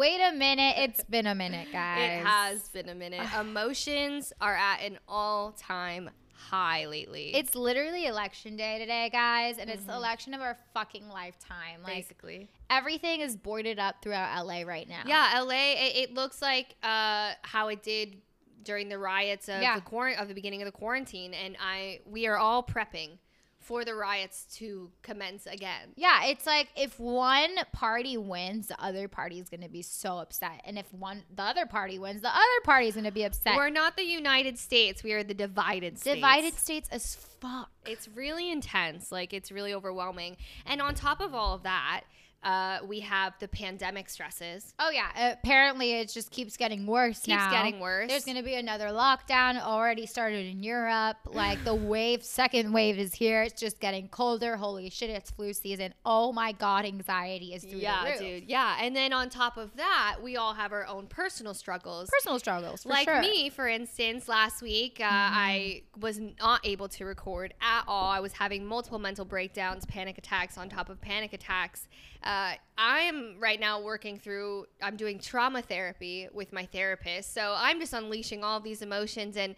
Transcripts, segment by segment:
Wait a minute. It's been a minute, guys. It has been a minute. Emotions are at an all-time high lately. It's literally election day today, guys, and it's the election of our fucking lifetime. Like basically. everything is boarded up throughout LA right now. Yeah, LA. It, it looks like uh, how it did during the riots of Yeah. the quar- of the beginning of the quarantine, and I we are all prepping for the riots to commence again. Yeah, it's like if one party wins, the other party is going to be so upset, and if one the other party wins, the other party is going to be upset. We're not the United States. We are the divided states. divided states as fuck. It's really intense. Like it's really overwhelming. And on top of all of that, uh, we have the pandemic stresses. Oh yeah, apparently it just keeps getting worse Keeps now. getting worse. There's going to be another lockdown already started in Europe. Like the wave, second wave is here. It's just getting colder. Holy shit, it's flu season. Oh my god, anxiety is through yeah, the roof. Yeah, dude. Yeah. And then on top of that, we all have our own personal struggles. Personal struggles, for like sure. me, for instance, last week uh, I was not able to record at all. I was having multiple mental breakdowns, panic attacks on top of panic attacks. Uh, I am right now working through. I'm doing trauma therapy with my therapist, so I'm just unleashing all these emotions and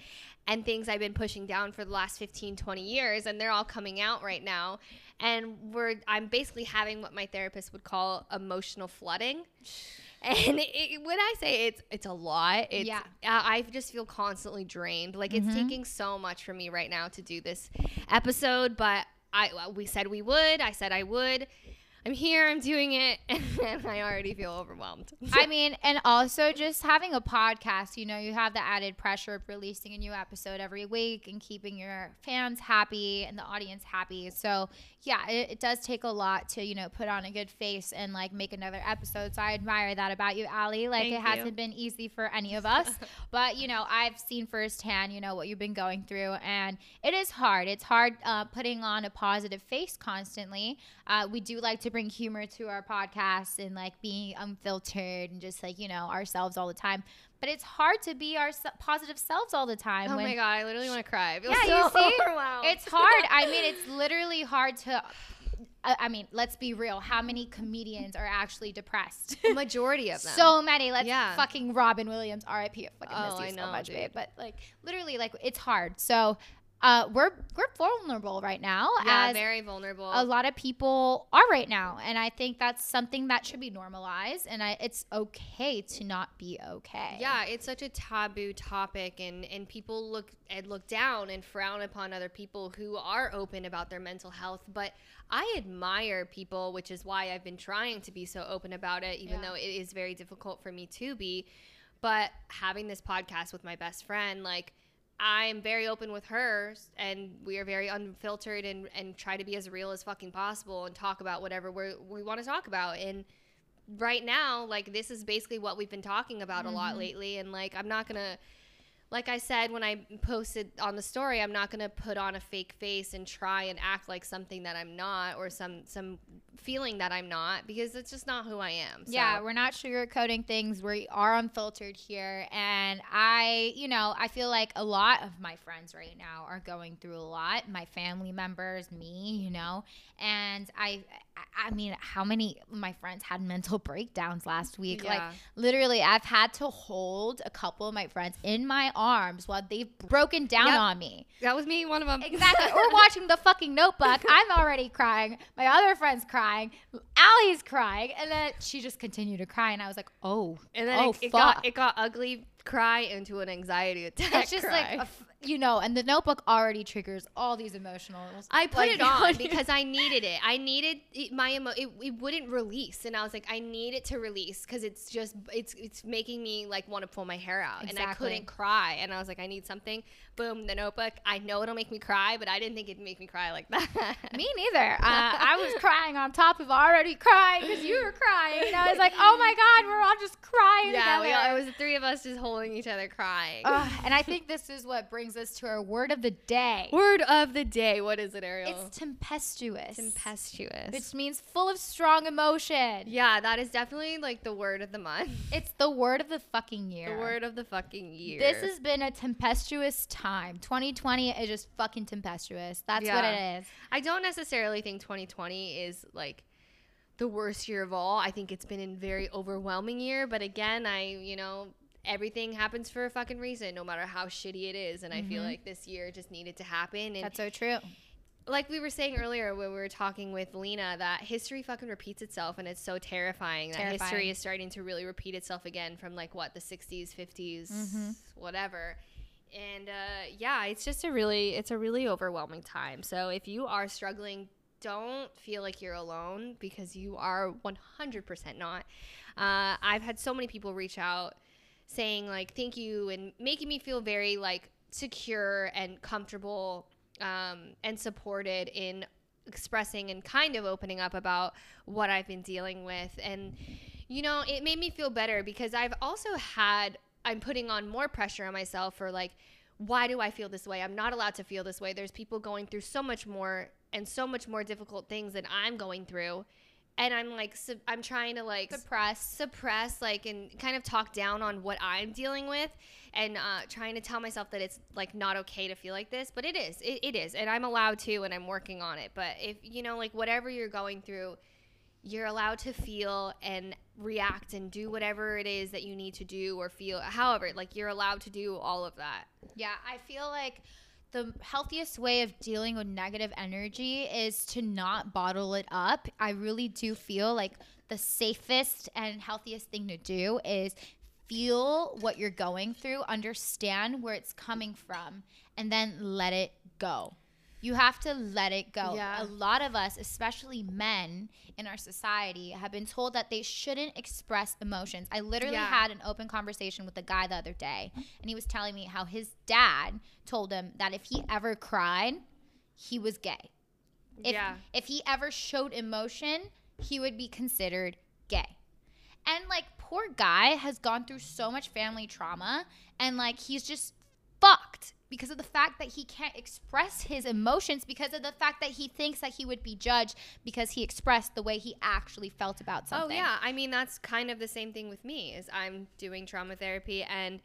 and things I've been pushing down for the last 15, 20 years, and they're all coming out right now. And we're I'm basically having what my therapist would call emotional flooding. And it, when I say it's it's a lot, it's, Yeah. I, I just feel constantly drained. Like Mm-hmm. it's taking so much from me right now to do this episode, but I we said we would. I said I would. I'm here. I'm doing it, and I already feel overwhelmed. I mean, and also just having a podcast, you know, you have the added pressure of releasing a new episode every week and keeping your fans happy and the audience happy. So, yeah, it, it does take a lot to, you know, put on a good face and like make another episode. So, I admire that about you, Allie. Like, Thank it you. hasn't been easy for any of us, but, you know, I've seen firsthand, you know, what you've been going through, and it is hard. It's hard uh, putting on a positive face constantly. Uh, we do like to bring humor to our podcast and like being unfiltered and just like you know ourselves all the time. But it's hard to be our positive selves all the time. oh my god, I literally want to cry. Yeah, so you see, it's hard. I mean, it's literally hard to. I I mean, let's be real. How many comedians are actually depressed? majority of them. So many. Let's Yeah. fucking Robin Williams, R.I.P. I fucking Oh, miss you I so know, much, dude. babe. But like, literally, like, it's hard. So, uh, we're we're vulnerable right now, yeah, very vulnerable. a lot of people are right now, and I think that's something that should be normalized. And I, it's okay to not be okay. Yeah, it's such a taboo topic, and and people look and look down and frown upon other people who are open about their mental health. But I admire people, which is why I've been trying to be so open about it, even Yeah. though it is very difficult for me to be. But having this podcast with my best friend, like. I'm very open with her, and we are very unfiltered and, and try to be as real as fucking possible and talk about whatever we we want to talk about. And right now, like this is basically what we've been talking about a lot mm-hmm. lately. And like, I'm not gonna, like I said when I posted on the story, I'm not gonna put on a fake face and try and act like something that I'm not or some some feeling that I'm not because it's just not who I am. So, Yeah, we're not sugarcoating things. We are unfiltered here. And I, you know, I feel like a lot of my friends right now are going through a lot. My family members, me, you know. And I, I- mean, how many of my friends had mental breakdowns last week? Like, literally, I've had to hold a couple of my friends in my arms while they've broken down Yep. on me. that was me, one of them. Exactly. We're watching the fucking notebook. I'm already crying. My other friend's crying. Allie's crying. And then she just continued to cry. And I was like, oh. and then oh, it, it got it got ugly. Cry into an anxiety attack. it's just cry. like, a you know, and the notebook already triggers all these emotionals. I put Like, it on because I needed it. I needed it, my emo- it, it wouldn't release, and I was like, I need it to release because it's just it's it's making me like want to pull my hair out, and I couldn't cry, and I was like, I need something. Boom, the notebook. I know it'll make me cry, but I didn't think it'd make me cry like that. Me neither. Uh, I was crying on top of already crying because you were crying. And I was like, oh my God, we're all just crying yeah, together. we all, it was the three of us just holding each other crying. Ugh, and I think this is what brings us to our word of the day. Word of the day. What is it, Ariel? It's tempestuous. tempestuous. which means full of strong emotion. yeah, that is definitely like the word of the month. It's the word of the fucking year. The word of the fucking year. This has been a tempestuous time. 2020 is just fucking tempestuous. That's what it is. I don't necessarily think 2020 is like the worst year of all. I think it's been a very overwhelming year. But again, I, you know, everything happens for a fucking reason, no matter how shitty it is. And I feel like this year just needed to happen. And That's so true. like we were saying earlier when we were talking with Lena, that history fucking repeats itself, and it's so terrifying that history is starting to really repeat itself again from like what the '60s, '50s, Mhm. whatever. And uh, yeah, it's just a really, it's a really overwhelming time. So if you are struggling, don't feel like you're alone because you are 100% not. Uh, I've had so many people reach out saying like thank you and making me feel very like secure and comfortable um, and supported in expressing and kind of opening up about what I've been dealing with. And, you know, it made me feel better because I've also had, I'm putting on more pressure on myself for like, why do I feel this way? I'm not allowed to feel this way. There's people going through so much more and so much more difficult things than I'm going through. And I'm like, I'm trying to like Suppress. suppress like and kind of talk down on what i'm dealing with and uh, trying to tell myself that it's like not okay to feel like this but it is. It, it is. And i'm allowed to and i'm working on it. But if you know like whatever you're going through you're allowed to feel and react and do whatever it is that you need to do or feel however like you're allowed to do all of that. Yeah, I feel like the healthiest way of dealing with negative energy is to not bottle it up. I really do feel like the safest and healthiest thing to do is feel what you're going through, understand where it's coming from, and then let it go. You have to let it go. Yeah. A lot of us, especially men in our society, have been told that they shouldn't express emotions. I literally Yeah. had an open conversation with a guy the other day, and he was telling me how his dad told him that if he ever cried, he was gay. If, yeah if he ever showed emotion, he would be considered gay. And like, poor guy has gone through so much family trauma, and like, he's just fucked because of the fact that he can't express his emotions because of the fact that he thinks that he would be judged because he expressed the way he actually felt about oh, something. Oh yeah, I mean that's kind of the same thing with me. Is I'm doing trauma therapy and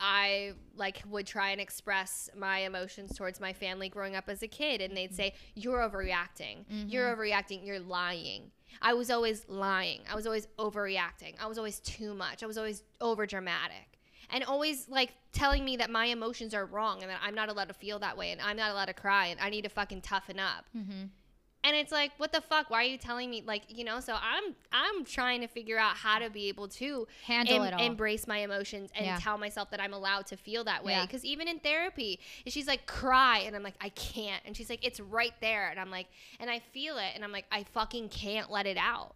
I like would try and express my emotions towards my family growing up as a kid, and they'd mm-hmm. say, "You're overreacting. You're mm-hmm. overreacting. You're lying." I was always lying. I was always overreacting. I was always too much. I was always over dramatic. And always like telling me that my emotions are wrong and that I'm not allowed to feel that way and I'm not allowed to cry and I need to fucking toughen up. Mm-hmm. And it's like, what the fuck? Why are you telling me like, you know, so I'm I'm trying to figure out how to be able to Handle em- it all. embrace my emotions and Yeah. tell myself that I'm allowed to feel that way. Yeah. Because even in therapy, she's like, cry. And I'm like, I can't. And she's like, it's right there. And I'm like, and I feel it. And I'm like, I fucking can't let it out.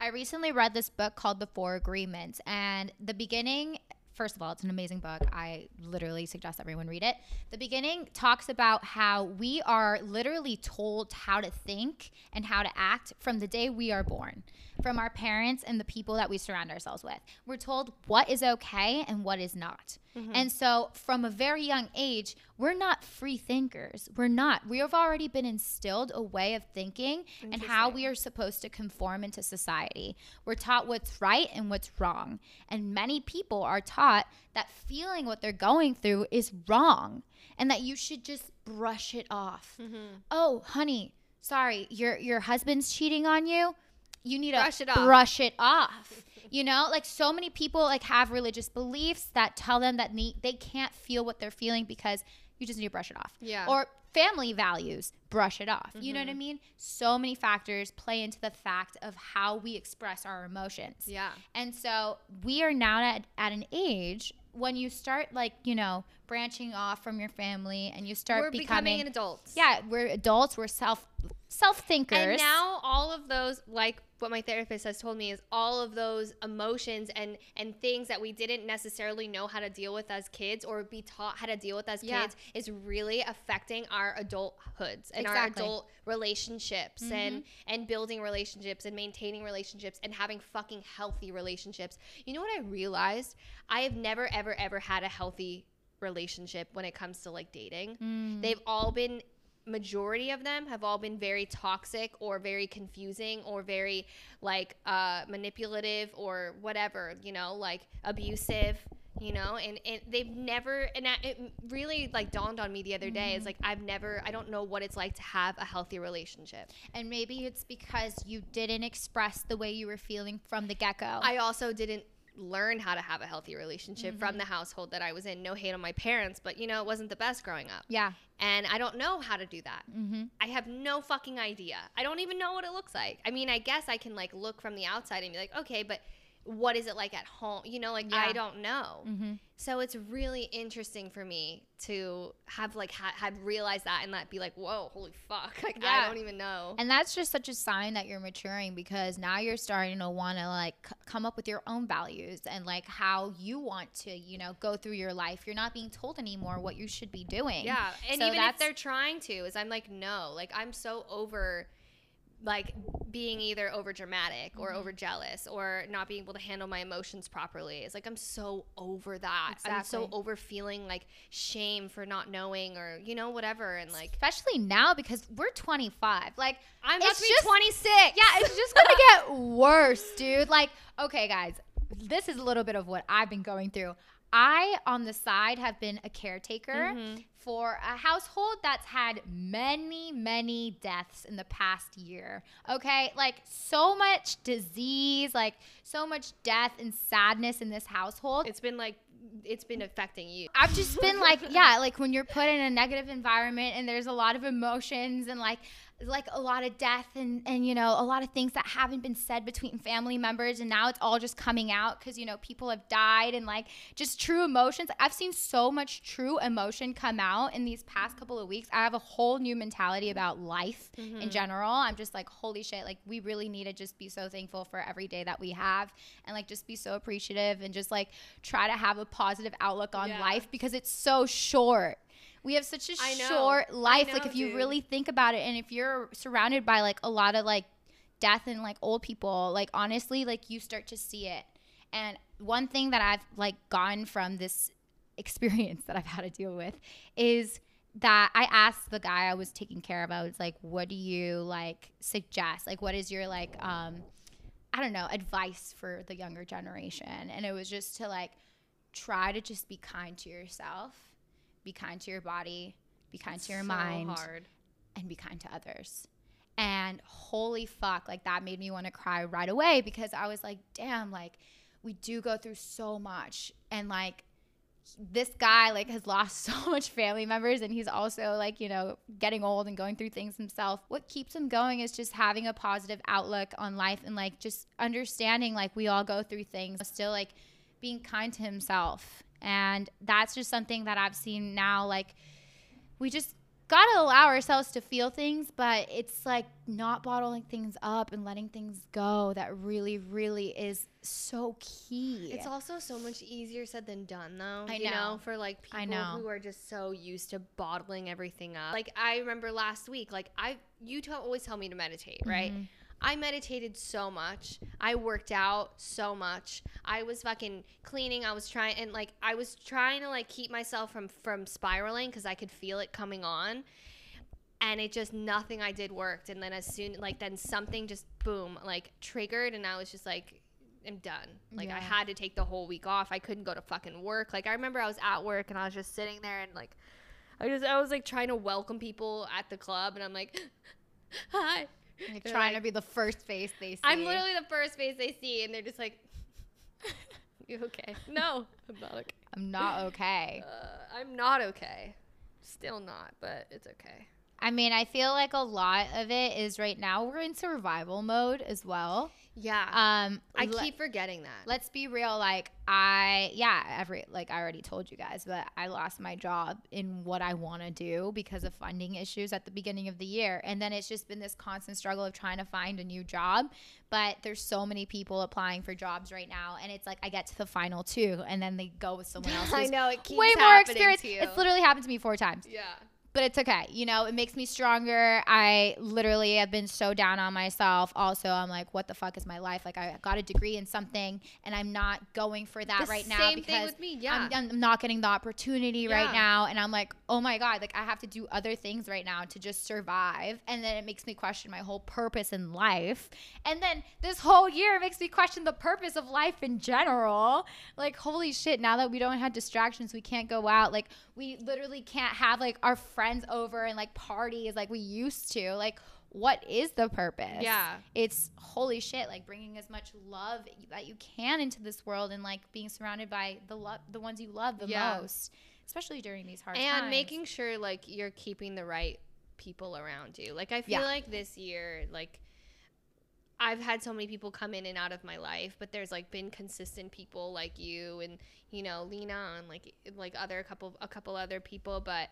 I recently read this book called The Four Agreements, and the beginning. First of all, it's an amazing book. I literally suggest everyone read it. The beginning talks about how we are literally told how to think and how to act from the day we are born, from our parents and the people that we surround ourselves with. We're told what is okay and what is not. Mm-hmm. And so, from a very young age, we're not free thinkers. We're not. We have already been instilled a way of thinking and how we are supposed to conform into society. We're taught what's right and what's wrong. And many people are taught that feeling what they're going through is wrong and that you should just brush it off. Mm-hmm. Oh, honey, sorry, your your husband's cheating on you. You need Brush to it off. brush it off. You know, like so many people like have religious beliefs that tell them that ne- they can't feel what they're feeling because you just need to brush it off Yeah. or family values brush it off you know what i Mhm. mean so many factors play into the fact of how we express our emotions yeah. and so we are now at, at an age when you start like you know branching off from your family and you start becoming, becoming, an adult. yeah we're adults we're self self thinkers And now all of those, like what my therapist has told me, is all of those emotions and and things that we didn't necessarily know how to deal with as kids or be taught how to deal with as Yeah. kids is really affecting our adulthoods and our adult relationships and Mhm. and building relationships and maintaining relationships and having fucking healthy relationships. You know what I realized? I have never ever ever had a healthy relationship when it comes to like dating. Mm. They've all been majority of them have all been very toxic or very confusing or very like uh manipulative or whatever, you know, like abusive. you know and, and they've never and I, it really like dawned on me the other day Mm-hmm. it's like i've never i don't know what it's like to have a healthy relationship And maybe it's because you didn't express the way you were feeling from the get go. i also didn't learn how to have a healthy relationship Mm-hmm. from the household that i was in no hate on my parents but you know it wasn't the best growing up Yeah. and i don't know how to do that Mm-hmm. i have no fucking idea i don't even know what it looks like i mean i guess i can like look from the outside and be like okay but what is it like at home you know like Yeah. i don't know Mm-hmm. So it's really interesting for me to have like ha- have realized that and that be like, whoa, holy fuck, like Yeah. I don't even know. And that's just such a sign that you're maturing because now you're starting to want to like c- come up with your own values and like how you want to, you know, go through your life. You're not being told anymore what you should be doing. yeah, and So even if they're trying to, is I'm like, no, like I'm so over like being either over dramatic or Mm-hmm. over jealous or not being able to handle my emotions properly. It's like I'm so over that. I'm so over feeling like shame for not knowing or you know whatever and like Especially now because we're 25. Like, I'm about to be just- 26. yeah, it's just gonna get worse, dude. Like, okay, guys, this is a little bit of what I've been going through. I, on the side, have been a caretaker Mhm. For a household that's had many, many deaths in the past year. Okay, like so much disease, like so much death and sadness in this household. It's been like it's been affecting you. I've just been like, yeah, like when you're put in a negative environment and there's a lot of emotions and like like a lot of death and and you know a lot of things that haven't been said between family members and now it's all just coming out because you know people have died and like just true emotions. I've seen so much true emotion come out in these past couple of weeks. I have a whole new mentality about life in mm-hmm. general. I'm just like holy shit like we really need to just be so thankful for every day that we have and like just be so appreciative and just like try to have a positive outlook on Yeah. life because it's so short we have such a short life like know, if you dude. really think about it and if you're surrounded by like a lot of like death and like old people like honestly like you start to see it. And one thing that i've like gotten from this experience that i've had to deal with is that i asked the guy i was taking care of i was like what do you like suggest? Like what is your like um i don't know advice for the younger generation? And it was just to like try to just be kind to yourself be kind to your body be kind to your So mind hard. and be kind to others. And holy fuck, like that made me want to cry right away because I was like, damn, like we do go through so much. And like this guy like has lost so much family members and he's also like, you know, getting old and going through things himself. What keeps him going is just having a positive outlook on life and like just understanding like we all go through things. Still like being kind to himself. And that's just something that I've seen now like we just gotta allow ourselves to feel things, but it's like not bottling things up and letting things go that really, really is so key. It's also so much easier said than done, though. I you know. for like people I know. who are just so used to bottling everything up. Like I remember last week, like I, you tell, always tell me to meditate, right? Mm-hmm. I meditated so much. I worked out so much. I was fucking cleaning. I was trying and like I was trying to like keep myself from from spiraling because I could feel it coming on. And it just nothing I did worked. And then as soon like then something just boom like triggered, and I was just like. I'm done. Like I had to take the whole week off. I couldn't go to fucking work. Like I remember I was at work and I was just sitting there and like I just I was like trying to welcome people at the club and I'm like hi. You're trying like- to be the first face they see. I'm literally the first face they see, and they're just like, "You okay?" No, I'm not okay. I'm not okay. Uh, I'm not okay. Still not, but it's okay. I mean, I feel like a lot of it is right now we're in survival mode as well. Yeah, Um, I le- keep forgetting that. let's be real like i yeah every like i already told you guys but i lost my job in what i want to do because of funding issues at the beginning of the year and then it's just been this constant struggle of trying to find a new job but there's so many people applying for jobs right now and it's like i get to the final two and then they go with someone else I know it keeps way more experience to you. it's literally happened to me four times yeah. But it's okay. You know, it makes me stronger. I literally have been so down on myself. Also, I'm like, what the fuck is my life? Like, I got a degree in something and I'm not going for that The right now same thing because with me, yeah. I'm, I'm not getting the opportunity right now. And I'm like, oh my God, like, I have to do other things right now to just survive. And then it makes me question my whole purpose in life. And then this whole year makes me question the purpose of life in general. Like, holy shit, now that we don't have distractions, we can't go out. Like, we literally can't have like our friends over and like parties like we used to. Like, what is the purpose? Yeah. It's holy shit, like bringing as much love that you can into this world and like being surrounded by the love, the ones you love the Yeah. most, especially during these hard and times. And making sure like you're keeping the right people around you. Like I feel Yeah. like this year, like I've had so many people come in and out of my life, but there's like been consistent people like you and you know Lena and like like other couple a couple other people, but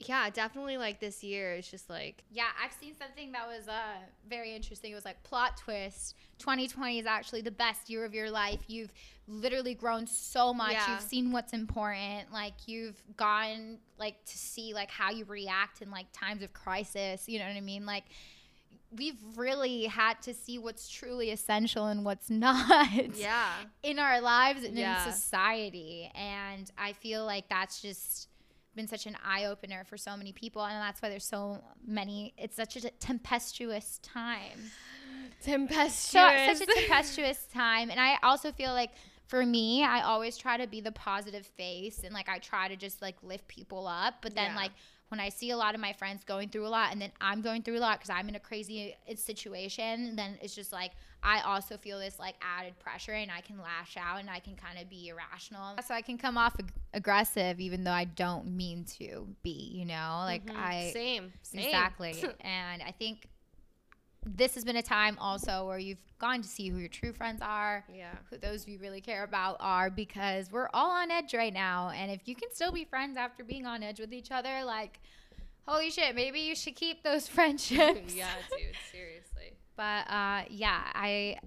yeah, definitely like this year it's just like Yeah, I've seen something that was uh, very interesting. It was like plot twist. 2020 is actually the best year of your life. You've literally grown so much. Yeah. You've seen what's important. Like you've gone like to see like how you react in like times of crisis. You know what I mean? Like we've really had to see what's truly essential and what's not yeah. in our lives and Yeah. in society. And I feel like that's just been such an eye opener for so many people. And that's why there's so many, it's such a tempestuous time. Tempestuous. So, such a tempestuous time. And I also feel like for me, I always try to be the positive face and like I try to just like lift people up. But then, Yeah. like, when I see a lot of my friends going through a lot and then I'm going through a lot because I'm in a crazy uh, situation, then it's just like I also feel this like added pressure and I can lash out and I can kind of be irrational. So I can come off ag- aggressive even though I don't mean to be, you know? Like Mhm. I same, same. Exactly. and I think this has been a time also where you've gone to see who your true friends are, yeah. who those you really care about are, because we're all on edge right now. And if you can still be friends after being on edge with each other, like, holy shit, maybe you should keep those friendships. yeah, dude, seriously. But uh, yeah, I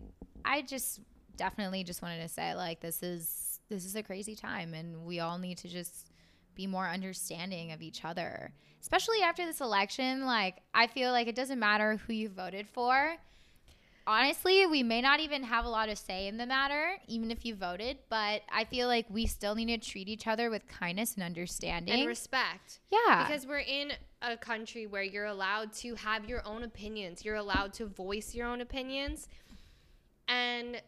I just definitely just wanted to say like this is this is a crazy time and we all need to just be more understanding of each other. Especially after this election, like I feel like it doesn't matter who you voted for. Honestly, we may not even have a lot of say in the matter, even if you voted, but I feel like we still need to treat each other with kindness and understanding. And respect. yeah. Because we're in a country where you're allowed to have your own opinions. You're allowed to voice your own opinions. And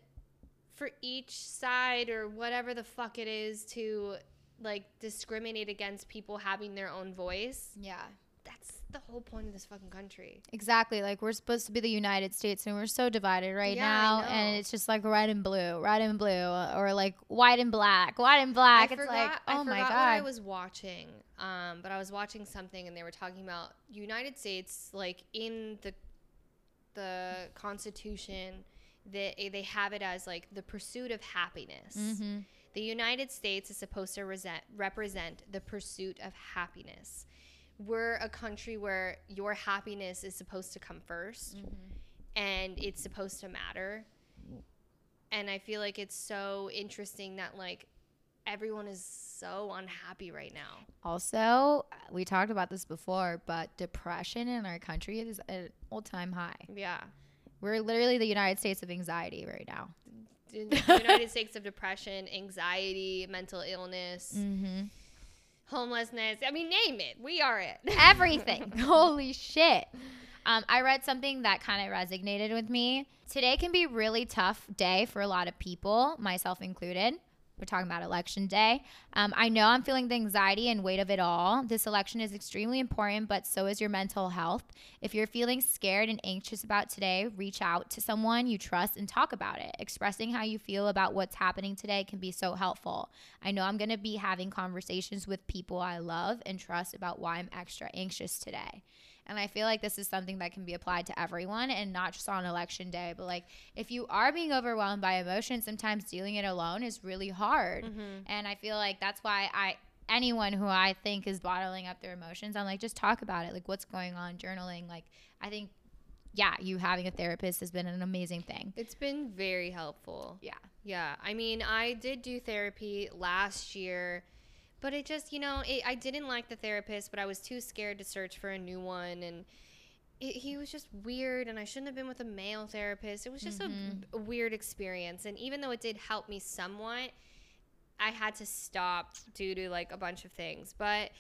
for each side or whatever the fuck it is to like discriminate against people having their own voice, yeah. that's the whole point of this fucking country. Exactly. Like we're supposed to be the United States and we're so divided right Yeah, now. And it's just like red and blue, red and blue, or like white and black, white and black. I it's forgot, like, oh my forgot God. what I was watching, um, but I was watching something and they were talking about United States, like in the the Constitution, they they have it as like the pursuit of happiness. Mhm. The United States is supposed to resent, represent the pursuit of happiness. We're a country where your happiness is supposed to come 1st Mm-hmm. and it's supposed to matter. And I feel like it's so interesting that like everyone is so unhappy right now. Also, we talked about this before, but depression in our country is at an all time high. Yeah. We're literally the United States of anxiety right now. The United States of depression, anxiety, mental illness, Mm-hmm. homelessness. I mean, name it. We are it. everything. Holy shit. Um, I read something that kind of resonated with me. Today can be really tough day for a lot of people, myself included. We're talking about election day. Um, I know I'm feeling the anxiety and weight of it all. This election is extremely important, but so is your mental health. If you're feeling scared and anxious about today, reach out to someone you trust and talk about it. Expressing how you feel about what's happening today can be so helpful. I know I'm going to be having conversations with people I love and trust about why I'm extra anxious today. And I feel like this is something that can be applied to everyone and not just on election day. But like, if you are being overwhelmed by emotion, sometimes dealing it alone is really hard. Mhm. And I feel like that's why I, anyone who I think is bottling up their emotions, I'm like, just talk about it. Like, what's going on? Journaling. Like, I think, yeah, you having a therapist has been an amazing thing. It's been very helpful. Yeah. Yeah. I mean, I did do therapy last year, but it just, you know, it, I didn't like the therapist, but I was too scared to search for a new one. And it, he was just weird, and I shouldn't have been with a male therapist. It was just Mhm. a, a weird experience. And even though it did help me somewhat, I had to stop due to like a bunch of things. But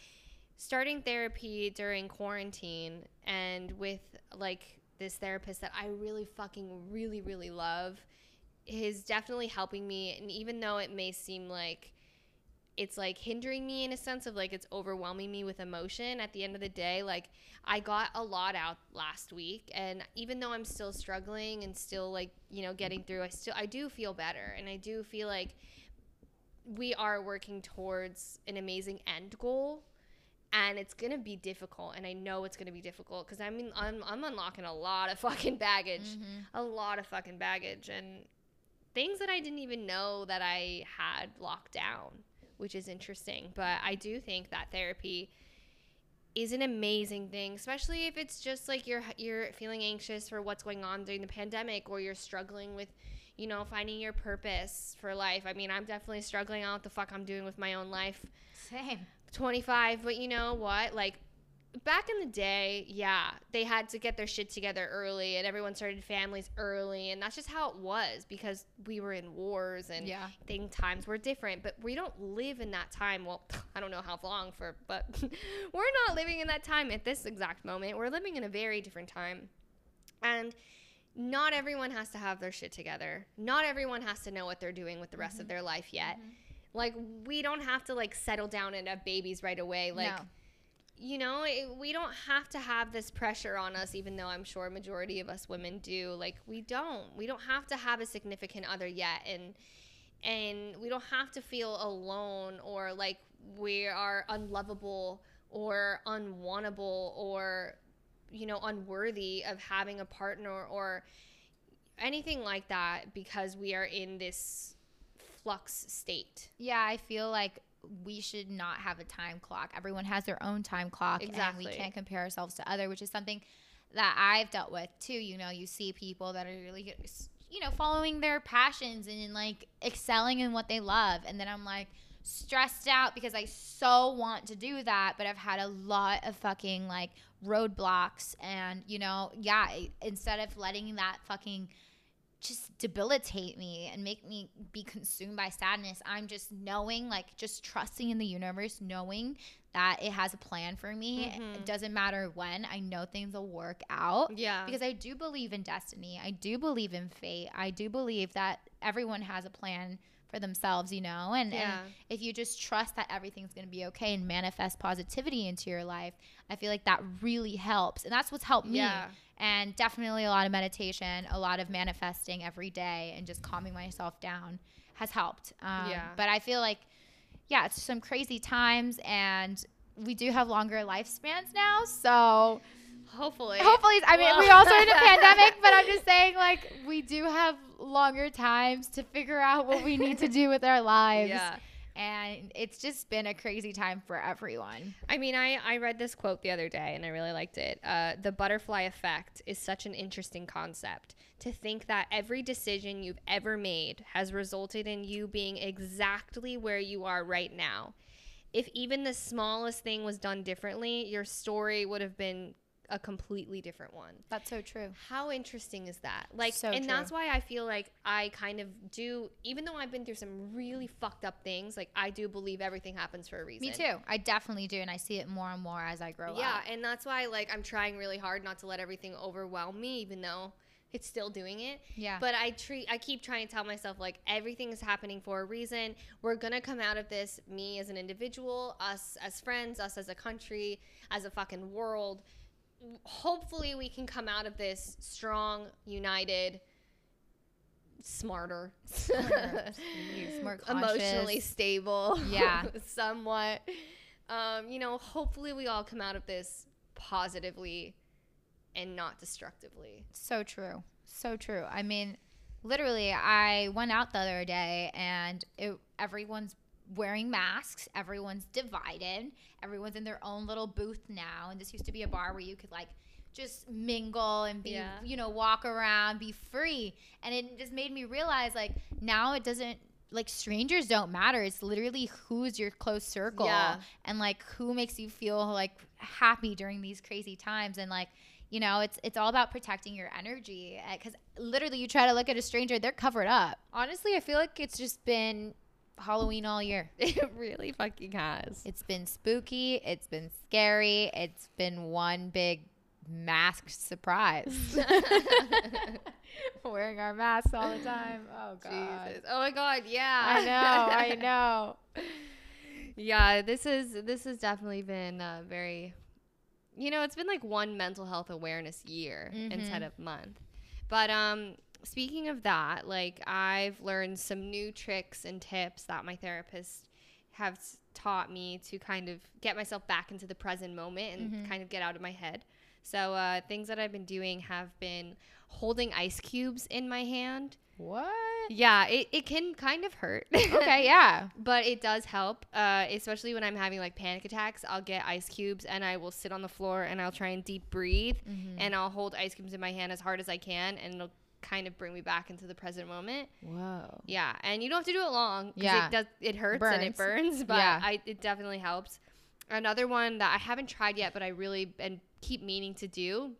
starting therapy during quarantine and with like this therapist that I really fucking really really love is definitely helping me and even though it may seem like it's like hindering me in a sense of like it's overwhelming me with emotion. At the end of the day like I got a lot out last week and even though I'm still struggling and still like you know getting through I still I do feel better. And I do feel like we are working towards an amazing end goal and it's gonna be difficult and i know it's gonna be difficult because i mean I'm, I'm unlocking a lot of fucking baggage. Mhm. a lot of fucking baggage and things that i didn't even know that i had locked down which is interesting but i do think that therapy is an amazing thing especially if it's just like you're you're feeling anxious for what's going on during the pandemic or you're struggling with you know finding your purpose for life. I mean i'm definitely struggling. Out what the fuck i'm doing with my own life. Same. 25 but you know what? Like back in the day yeah they had to get their shit together early and everyone started families early and that's just how it was because we were in wars and Yeah. thing times were different but we don't live in that time. Well i don't know how long for but we're not living in that time at this exact moment. We're living in a very different time. And not everyone has to have their shit together. Not everyone has to know what they're doing with the rest of mm-hmm. their life yet. Mm-hmm. Like we don't have to like settle down and have babies right away. Like No. You know it, we don't have to have this pressure on us even though i'm sure majority of us women do. Like we don't. We don't have to have a significant other yet and and we don't have to feel alone or like we are unlovable or unwantable or you know unworthy of having a partner or anything like that because we are in this flux state. Yeah, I feel like we should not have a time clock. Everyone has their own time clock, and we can't compare ourselves to other, which is something that I've dealt with too. You know, you see people that are really, you know, following their passions and like excelling in what they love, and then I'm like stressed out because I so want to do that, but I've had a lot of fucking like roadblocks, and you know, yeah, instead of letting that fucking just debilitate me and make me be consumed by sadness. I'm just knowing, like, just trusting in the universe, knowing that it has a plan for me. Mhm. It doesn't matter when. I know things will work out yeah because I do believe in destiny. I do believe in fate. I do believe that everyone has a plan for themselves, you know? And, Yeah. and if you just trust that everything's going to be okay and manifest positivity into your life, I feel like that really helps. And that's what's helped me yeah and definitely a lot of meditation, a lot of manifesting every day, and just calming myself down has helped. Um, Yeah. But I feel like, yeah, it's some crazy times, and we do have longer lifespans now. So hopefully hopefully, I mean, Well- we also in a pandemic, but I'm just saying, like, we do have longer times to figure out what we need to do with our lives. yeah And it's just been a crazy time for everyone. I mean, I, I read this quote the other day and I really liked it. Uh, the butterfly effect is such an interesting concept. To think that every decision you've ever made has resulted in you being exactly where you are right now. If even the smallest thing was done differently, your story would have been a completely different one. That's so true. How interesting is that? Like, So and true. that's why I feel like I kind of do, even though I've been through some really fucked up things, like, I do believe everything happens for a reason. Me too. I definitely do, and I see it more and more as I grow Yeah, up. Yeah. And that's why like I'm trying really hard not to let everything overwhelm me, even though it's still doing it. Yeah. But I treat I keep trying to tell myself like everything is happening for a reason. We're gonna come out of this, me as an individual, us as friends, us as a country, as a fucking world. Hopefully we can come out of this strong, united, smarter, more emotionally stable. Yeah. somewhat. Um, you know, hopefully we all come out of this positively and not destructively. So true. So true. I mean, literally, I went out the other day and it, everyone's wearing masks. Everyone's divided. Everyone's in their own little booth now. And this used to be a bar where you could like just mingle and be, Yeah. you know, walk around, be free. And it just made me realize like now it doesn't like strangers don't matter. It's literally who's your close circle Yeah. and like who makes you feel like happy during these crazy times and like you know it's it's all about protecting your energy eh, because literally you try to look at a stranger they're covered up honestly i feel like it's just been halloween all year It really fucking has. it's been spooky it's been scary it's been one big masked surprise wearing our masks all the time oh god Jesus. Oh my god, yeah. i know i know yeah, this is this has definitely been uh, very you know, it's been like one mental health awareness year Mhm. instead of month. But um speaking of that, like I've learned some new tricks and tips that my therapist have taught me to kind of get myself back into the present moment and Mhm. kind of get out of my head. So uh, things that I've been doing have been holding ice cubes in my hand. what Yeah, it, it can kind of hurt. okay yeah but it does help uh, especially when i'm having like panic attacks i'll get ice cubes and i will sit on the floor and i'll try and deep breathe Mm-hmm. and i'll hold ice cubes in my hand as hard as i can and it'll kind of bring me back into the present moment whoa yeah and you don't have to do it long. Yeah. it does it hurts and it burns but Yeah. I, it definitely helps another one that i haven't tried yet but i really and keep meaning to do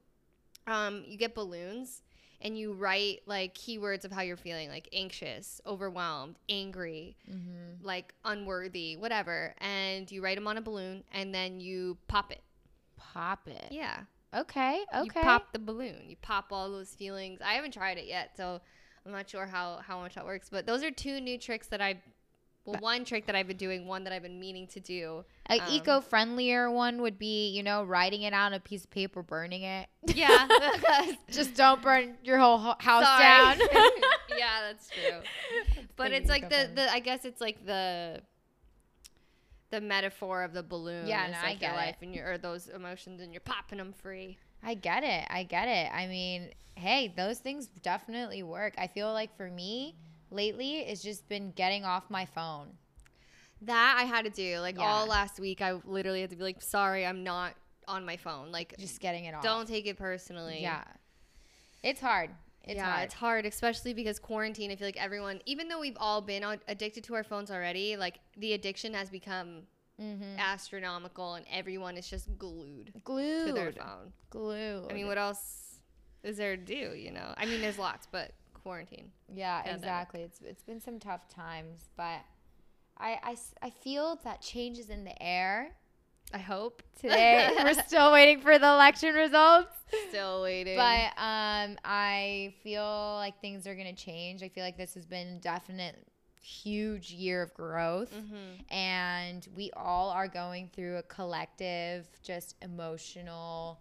um, you get balloons and you write like keywords of how you're feeling like anxious overwhelmed angry mm-hmm. like unworthy, whatever, and you write them on a balloon and then you pop it. pop it Yeah. Okay okay You pop the balloon. You pop all those feelings. I haven't tried it yet, so I'm not sure how how much that works, but those are two new tricks that I well, one trick that I've been doing, one that I've been meaning to do. An Um, eco-friendlier one would be, you know, writing it out on a piece of paper, burning it. Yeah. Just don't burn your whole ho- house Sorry. down. yeah, that's true. But it's like the, the I guess it's like the the metaphor of the balloon. Yeah, no, I like your get life it. and your or those emotions and you're popping them free. I get it. I get it. I mean, hey, those things definitely work. I feel like for me lately, it's just been getting off my phone. That I had to do. Like all last week, I literally had to be like, sorry, I'm not on my phone. Like, Just getting it off. don't take it personally. Yeah. It's hard. It's yeah, hard. it's hard, especially because quarantine. I feel like everyone, even though we've all been addicted to our phones already, like the addiction has become mm-hmm. astronomical, and everyone is just glued Glued. to their phone. Glued. I mean, what else is there to do? You know, I mean, there's lots, but quarantine. Yeah, pandemic. exactly. It's it's been some tough times, but I, I I feel that changes in the air I hope today. We're still waiting for the election results, still waiting. but um, I feel like things are gonna change. I feel like this has been a definite huge year of growth. Mhm. and we all are going through a collective just emotional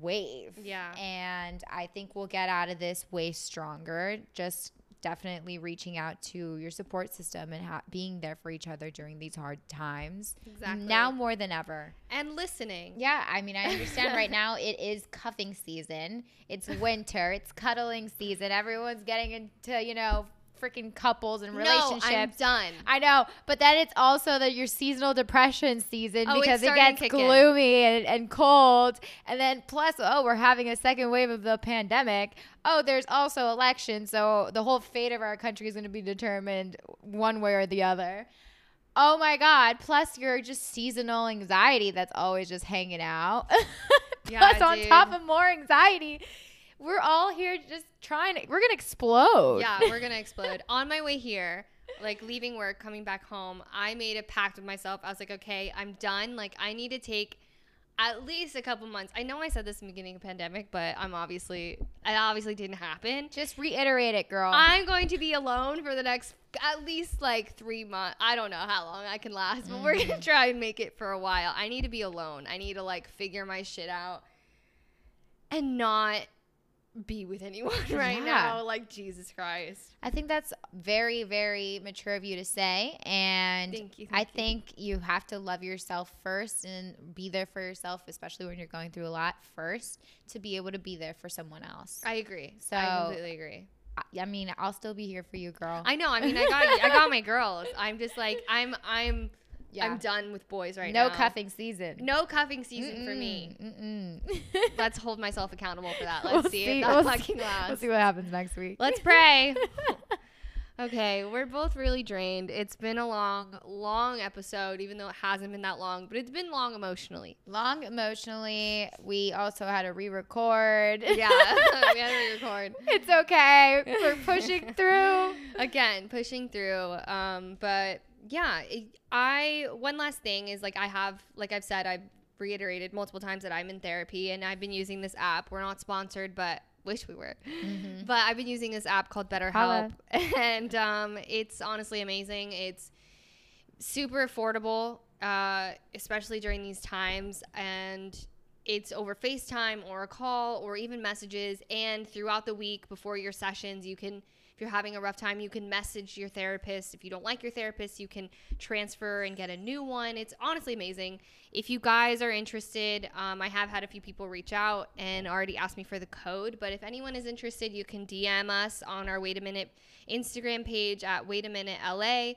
wave Yeah. and i think we'll get out of this way stronger just definitely reaching out to your support system and ha- being there for each other during these hard times. Exactly. now more than ever. And listening. yeah i mean i understand right now it is cuffing season. It's winter. It's cuddling season. Everyone's getting into you know freaking couples and relationships No, I'm done. I know, but then it's also that your seasonal depression season Oh, because it gets gloomy and, and cold. And then plus, oh, we're having a second wave of the pandemic. Oh, there's also elections, so the whole fate of our country is going to be determined one way or the other. Oh my God! Plus, your just seasonal anxiety that's always just hanging out. Yeah, plus, on top of more anxiety, we're all here just trying to. We're gonna explode. Yeah, we're gonna explode. On my way here, like leaving work, coming back home, I made a pact with myself. I was like, okay, I'm done. Like, I need to take at least a couple months. I know I said this in the beginning of the pandemic, but I'm obviously, it obviously didn't happen. Just reiterate it, girl. I'm going to be alone for the next at least like three months. I don't know how long I can last, but we're Mm-hmm. gonna try and make it for a while. I need to be alone. I need to like figure my shit out and not be with anyone right Yeah. now. Like Jesus Christ. I think that's very, very mature of you to say. And Thank you, I you. think you have to love yourself first and be there for yourself, especially when you're going through a lot first, to be able to be there for someone else. I agree. So- I completely agree. I, I mean, I'll still be here for you, girl. I know. I mean, I got I got my girls. I'm just like I'm I'm yeah. I'm done with boys right no now. No cuffing season. No cuffing season for me. Mm-mm. Let's hold myself accountable for that. Let's We'll see, see. if that We'll fucking see- lasts. We'll see what happens next week. Let's pray. Okay, we're both really drained. It's been a long, long episode, even though it hasn't been that long, but it's been long emotionally. Long emotionally. We also had to re-record. Yeah, we had to re record. it's okay. We're pushing through. Again, pushing through. Um, but yeah, it, I one last thing is like I have, like I've said, I've reiterated multiple times that I'm in therapy and I've been using this app. We're not sponsored, but wish we were. Mm-hmm. But I've been using this app called BetterHelp, and um, it's honestly amazing. It's super affordable, uh, especially during these times, and it's over FaceTime or a call or even messages. And throughout the week before your sessions, you can. If you're having a rough time, you can message your therapist. If you don't like your therapist, you can transfer and get a new one. It's honestly amazing. If you guys are interested, um, I have had a few people reach out and already asked me for the code. But if anyone is interested, you can DM us on our Wait a Minute Instagram page at Wait a Minute LA,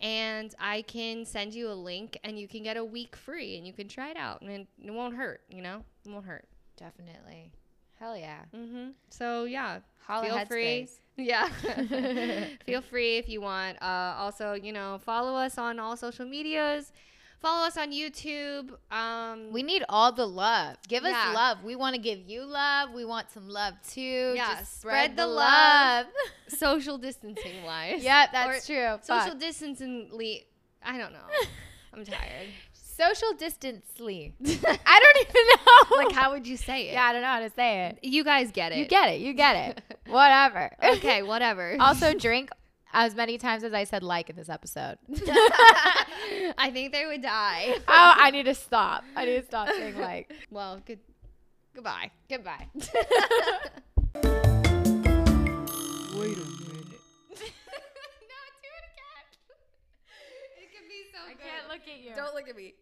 and I can send you a link and you can get a week free and you can try it out and it, it won't hurt. You know, it won't hurt. Definitely. Hell yeah. Mm-hmm. So yeah, Holla Feel free. Headspace. yeah. Feel free if you want. Uh, also, you know, follow us on all social medias. Follow us on YouTube. Um, We need all the love. Give Yeah. us love. We want to give you love. We want some love too. Yeah, Just spread spread, the the love. social distancing wise. yep, that's true. Social Fuck. distancing. I don't know. I'm tired. Social distantly. I don't even know. like, how would you say it? Yeah, I don't know how to say it. You guys get it. You get it. You get it. Whatever. okay, whatever. also, drink as many times as I said like in this episode. I think they would die. oh, I need to stop. I need to stop saying like. Well, good. Goodbye. Goodbye. Wait a minute. no, do it again. It could be so I can't look at you. Don't look at me.